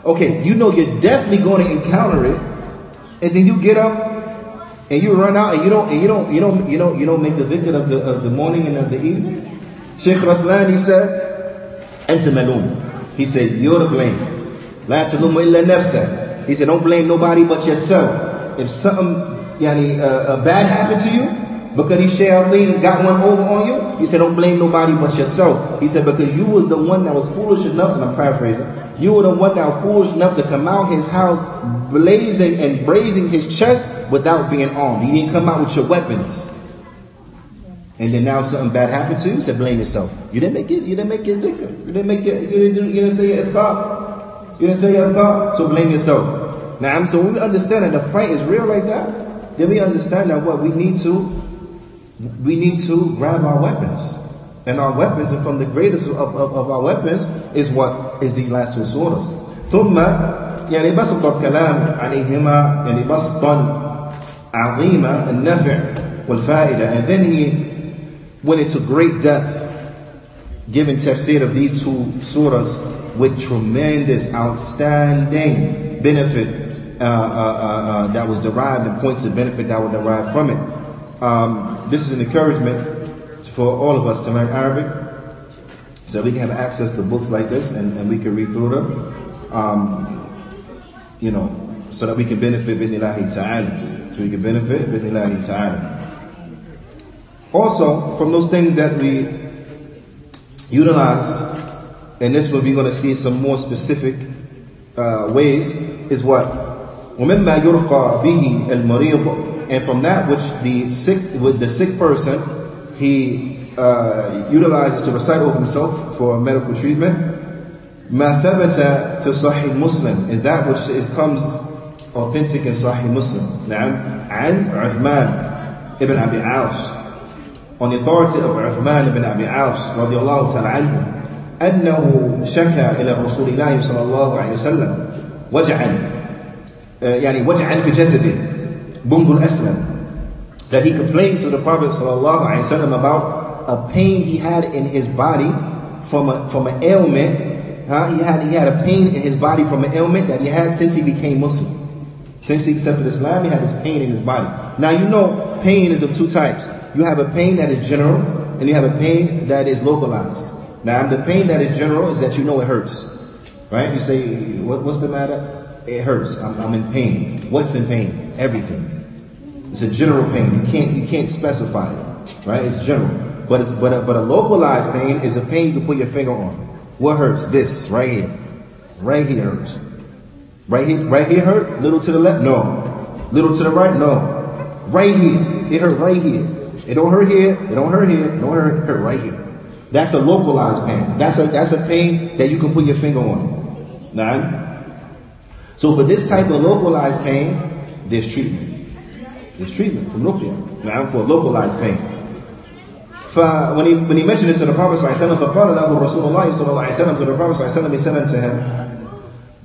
Okay, you know you're definitely going to encounter it, and then you get up and you run out and you don't and you don't you don't you don't you don't make the dhikr of the of the morning and of the evening. Sheikh Raslan he said, "Anta malum." He said, "You're to blame." La. He said, "Don't blame nobody but yourself." If something yani, uh, uh, bad happened to you, because these shayateen got one over on you, he said, don't blame nobody but yourself. He said, because you was the one that was foolish enough, and I'm paraphrasing, you were the one that was foolish enough to come out his house blazing and brazing his chest without being armed. He didn't come out with your weapons. And then now something bad happened to you, you said blame yourself. You didn't make it, you didn't make it victim. You didn't make it, you didn't, you didn't say it God. You didn't say it God, so blame yourself. Now, so when we understand that the fight is real like that, then we understand that what we need to we need to grab our weapons. And our weapons, and from the greatest of, of, of our weapons, is what is these last two surahs. ثم يعني بسط الكلام عليهما يعني بسطا عظيما النفع والفائدة and then he went into great depth giving tafsir of these two surahs with tremendous outstanding benefit uh, uh, uh, uh that was derived and points of benefit that were derived from it um, this is an encouragement for all of us to learn Arabic so we can have access to books like this and, and we can read through them. Um, you know, so that we can benefit bidnillahi ta'ala. So we can benefit bidnillahi ta'ala. Also, from those things that we utilize, and this one we're going to see some more specific uh, ways, is what? ومما يرقى به المريض and from that which the sick, with the sick person, he uh, utilizes to recite over himself for medical treatment. ما ثبت في صحيح مسلم is that which is, comes authentic in Sahih Muslim. نعم عن عثمان ibn Abi Aus on the authority of Uthman ibn Abi Aus رضي الله تعالى عنه أنه شكى إلى رسول الله صلى الله عليه وسلم وجعا يعني وجعا في جسده Bundul Aslam, that he complained to the Prophet ﷺ about a pain he had in his body from a, from an ailment. Huh? He had he had a pain in his body from an ailment that he had since he became Muslim. Since he accepted Islam, he had this pain in his body. Now you know pain is of two types. You have a pain that is general, and you have a pain that is localized. Now the pain that is general is that you know it hurts, right? You say, what, "What's the matter?" It hurts. I'm, I'm in pain. What's in pain? Everything. It's a general pain. You can't you can't specify it, right? It's general. But it's but a, but a localized pain is a pain you can put your finger on. What hurts? This right here, right here hurts. Right here, right here hurt. Little to the left, no. Little to the right, no. Right here, it hurt right here. It don't hurt here. It don't hurt here. It don't hurt, hurt right here. That's a localized pain. That's a that's a pain that you can put your finger on. It. So for this type of localized pain, there's treatment. There's treatment from Ruqya, Now for localized pain. When he, when he mentioned this to the Prophet i said, له رسول to the Prophet ﷺ, he said unto him,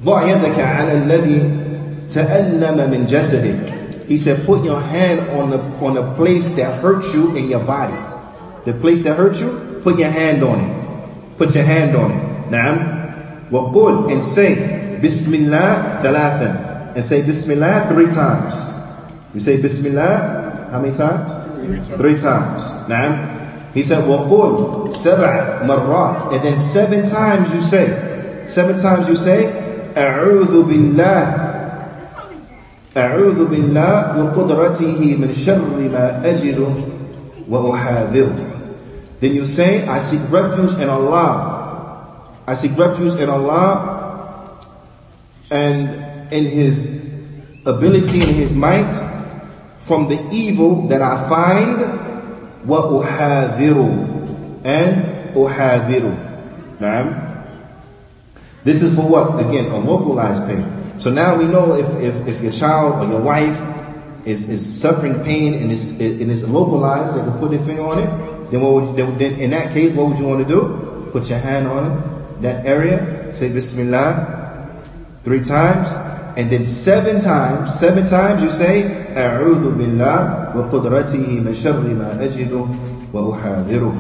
ضع يدك على الذي تألم من He said, put your hand on the, on the place that hurts you in your body. The place that hurts you put your hand on it. Put your hand on it. Naam. وقل and say Bismillah thalathan. And say Bismillah three times. You say Bismillah how many times? Three times. Naam. He said وقل سبع مرات. And then seven times you say. Seven times you say أعوذ بالله أعوذ بالله وقدرته من شر ما أجد وأحاذر Then you say, I seek refuge in Allah. I seek refuge in Allah and in His ability and His might from the evil that I find وأحاذر and أحاذر نعم This is for what? Again, a localized pain. So now we know if, if, if your child or your wife is, is suffering pain and it's, and it's localized, they can put their finger on it, then, what would, then in that case, what would you want to do? Put your hand on it, that area, say Bismillah three times, and then seven times, seven times you say, أعوذ بالله وقدرته من شر ما أجد وأحاذره.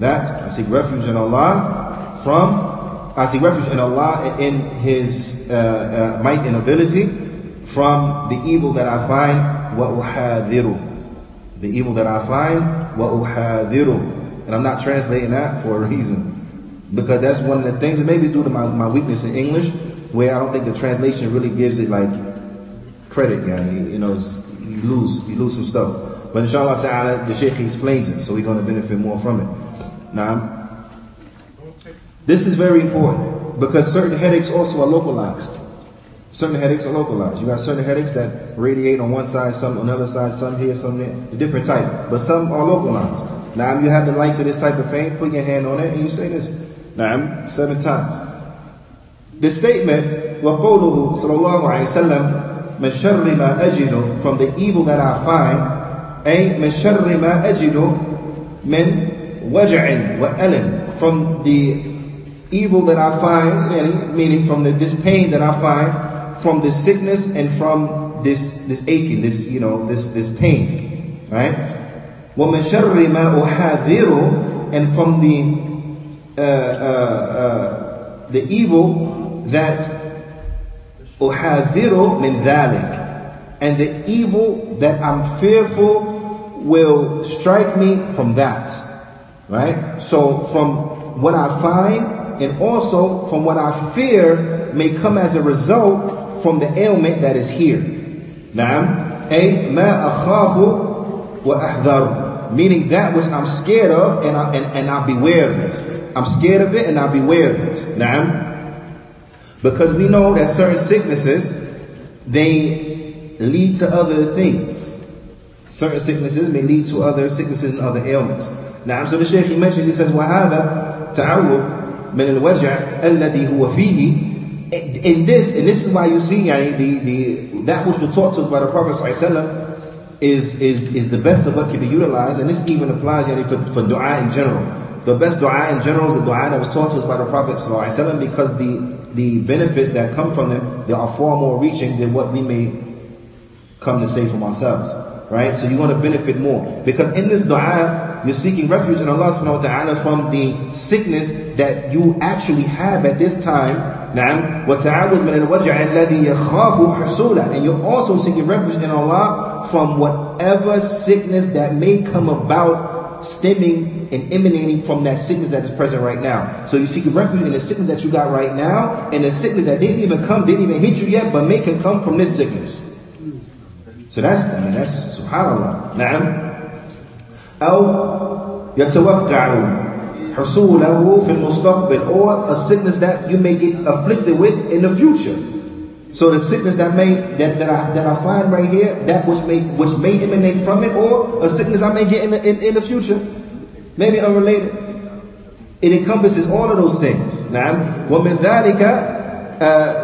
That, I seek refuge in Allah from I seek refuge in Allah in His uh, uh, might and ability from the evil that I find وَأُحَاذِرُ the evil that I find وَأُحَاذِرُ and I'm not translating that for a reason because that's one of the things that maybe is due to my, my weakness in English where I don't think the translation really gives it like credit yeah, you know you lose you lose some stuff but inshallah ta'ala the Shaykh explains it so we're going to benefit more from it now this is very important because certain headaches also are localized. Certain headaches are localized. You got certain headaches that radiate on one side, some on the other side, some here, some there, a different type. But some are localized. Now, if you have the likes of this type of pain, put your hand on it and you say this. Now, seven times. The statement, وَقَوْلُهُ صلى الله عليه وسلم مَنْ شَرِّ مَا أَجِدُ From the evil that I find, أي مَنْ شَرِّ مَا أَجِدُ مِنْ وَجَعٍ وَأَلٍ From the evil that I find, meaning from the, this pain that I find from this sickness and from this this aching, this you know this this pain, right? وَمِنْ شَرِّ مَا أُحَاذِرُ and from the uh, uh, uh, the evil that أُحَاذِرُ مِنْ ذَلِكَ and the evil that I'm fearful will strike me from that, right? So from what I find and also from what I fear may come as a result from the ailment that is here. Naam, a ma akhafu wa ahdhar, meaning that which I'm scared of and, I, and, and I'll beware of it. I'm scared of it and I'll beware of it. Naam, because we know that certain sicknesses, they lead to other things. Certain sicknesses may lead to other sicknesses and other ailments. Now, so the Shaykh he mentions, he says, وَهَذَا تَعَوُّذ من الوجع الذي هو فيه in this and this is why you see yani, the, the that which was taught to us by the Prophet is is is the best of what can be utilized and this even applies yani, for, for dua in general. The best dua in general is the dua that was taught to us by the Prophet because the the benefits that come from them they are far more reaching than what we may come to say from ourselves right so you want to benefit more because in this dua you're seeking refuge in Allah subhanahu wa ta'ala from the sickness that you actually have at this time. نعم وتعاوذ من الوجع الذي يخاف حصوله and you're also seeking refuge in Allah from whatever sickness that may come about stemming and emanating from that sickness that is present right now. So you seek refuge in the sickness that you got right now and the sickness that didn't even come, didn't even hit you yet, but may can come from this sickness. So that's, I mean, that's subhanAllah. نعم أو يتوقع حصوله في المستقبل or a sickness that you may get afflicted with in the future. So the sickness that may that, that I that I find right here, that which may which may emanate from it, or a sickness I may get in the, in, in the future, maybe unrelated. It encompasses all of those things. نعم ومن ذلك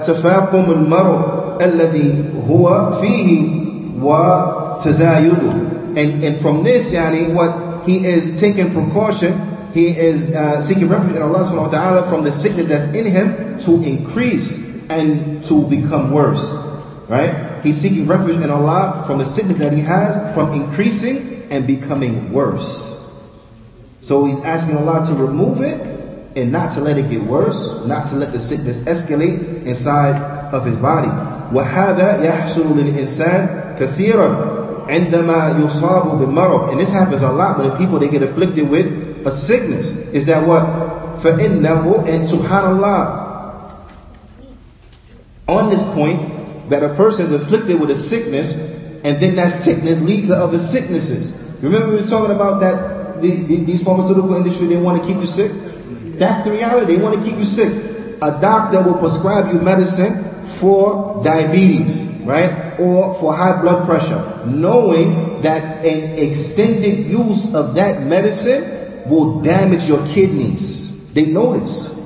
تفاقم المرض الذي هو فيه وتزايده. And and from this, yani, what he is taking precaution he is uh, seeking refuge in Allah subhanahu wa ta'ala from the sickness that's in him to increase and to become worse. Right? He's seeking refuge in Allah from the sickness that he has from increasing and becoming worse. So he's asking Allah to remove it and not to let it get worse, not to let the sickness escalate inside of his body. وهذا يحصل للإنسان كثيرا عندما يصاب بالمرض and this happens a lot when people they get afflicted with a sickness is that what فإنه and subhanallah on this point that a person is afflicted with a sickness and then that sickness leads to other sicknesses remember we were talking about that the, the, these pharmaceutical industry they want to keep you sick that's the reality they want to keep you sick a doctor will prescribe you medicine for diabetes right or for high blood pressure, knowing that an extended use of that medicine will damage your kidneys. They notice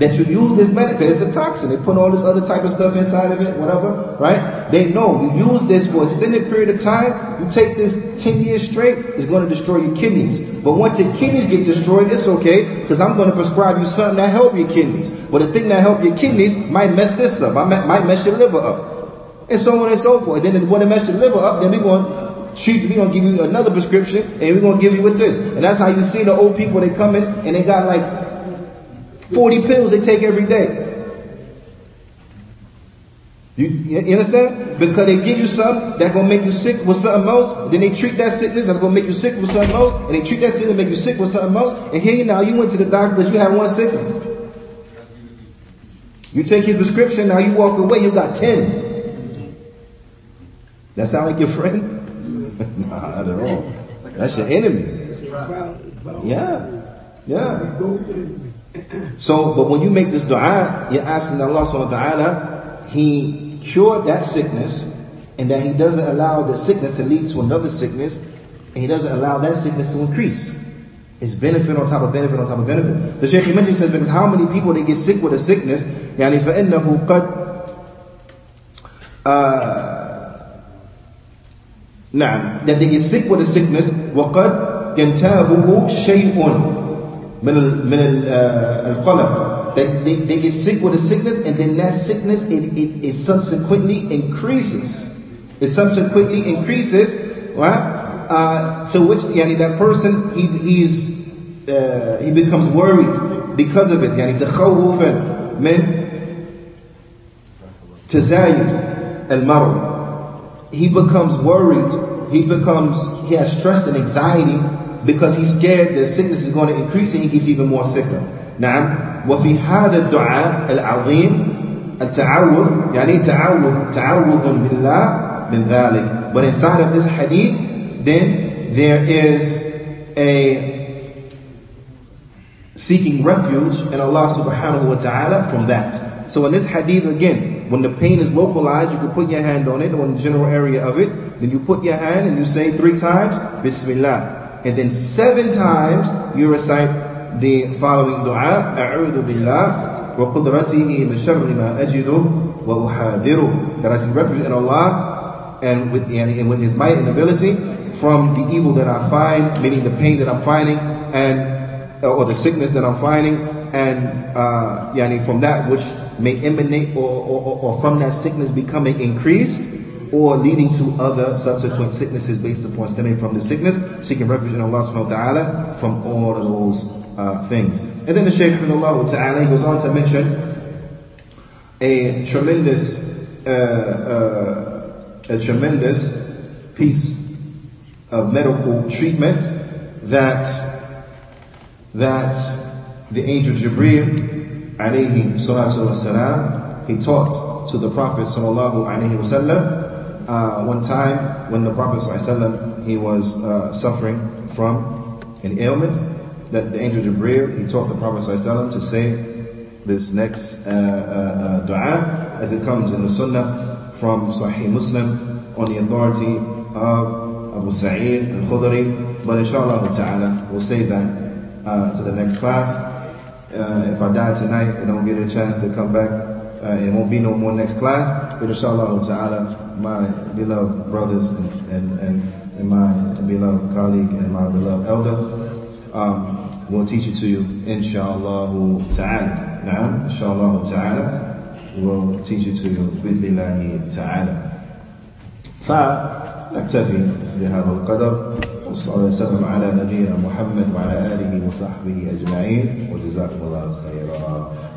that you use this medicine, it's a toxin. They put all this other type of stuff inside of it, whatever, right? They know you use this for extended period of time, you take this 10 years straight, it's going to destroy your kidneys. But once your kidneys get destroyed, it's okay, because I'm going to prescribe you something that help your kidneys. But the thing that help your kidneys might mess this up, might mess your liver up and so on and so forth. And then when it mess your liver up, then we're going treat we're to give you another prescription, and we're going to give you with this. And that's how you see the old people, they come in, and they got like 40 pills they take every day. You, you, understand? Because they give you something that's gonna make you sick with something else. Then they treat that sickness that's gonna make you sick with something else. And they treat that sickness make you sick with something else. And here you now, you went to the doctor because you have one sickness. You take his prescription, now you walk away, you got 10. That sound like your friend? nah, not at all. That's your enemy. Yeah. Yeah So, but when you make this dua, you're asking Allah subhanahu wa ta'ala, He cured that sickness, and that He doesn't allow the sickness to lead to another sickness, and He doesn't allow that sickness to increase. It's benefit on top of benefit on top of benefit. The Shaykh he mentioned says because how many people they get sick with a sickness, يعني فإنه قد uh, نعم that they get sick with a sickness وقد ينتابه شيء من ال من القلق that they, they get sick with a sickness and then that sickness it, it, it subsequently increases it subsequently increases right uh, to which yani, that person he he's uh, he becomes worried because of it يعني تخوفا من تزايد المرض he becomes worried. He becomes, he has stress and anxiety because he's scared that sickness is going to increase and he gets even more sicker. نعم وفي هذا الدعاء العظيم التعوذ يعني تعوذ تعوذ بالله من ذلك but inside of this hadith then there is a seeking refuge in Allah subhanahu wa ta'ala from that so in this hadith again when the pain is localized, you can put your hand on it, on the general area of it. Then you put your hand and you say three times, Bismillah. And then seven times you recite the following dua, qudratihi min sharri ma ajidu wa uhadiru. That I seek refuge in Allah and with, and with His might and ability from the evil that I find, meaning the pain that I'm finding, and or the sickness that I'm finding, and uh, yani from that which may emanate or, or, or from that sickness becoming increased or leading to other subsequent sicknesses based upon stemming from the sickness, seeking refuge in Allah subhanahu wa ta'ala from all of those uh, things. And then the Shaykh Allah ta'ala, goes on to mention a tremendous, uh, uh, a tremendous piece of medical treatment that, that the angel Jibreel alayhi salatu wasalam, he taught to the Prophet sallallahu alayhi wasallam uh, one time when the Prophet sallallahu he was uh, suffering from an ailment that the angel Jibreel, he taught the Prophet sallallahu to say this next uh, uh, uh, dua as it comes in the sunnah from Sahih Muslim on the authority of Abu Sa'id al-Khudri but inshallah ta'ala we'll save that uh, to the next class uh, if I die tonight and don't get a chance to come back, uh, it won't be no more next class. But inshallah ta'ala, my beloved brothers and, and, and, and my beloved colleague and my beloved elder, um, will teach it to you, inshallah ta'ala. Na'am, inshallah ta'ala. will teach you to بإذن الله تعالى فنكتفي بهذا القدر وصلى الله على نبينا محمد وعلى آله وصحبه أجمعين وجزاكم الله خيرا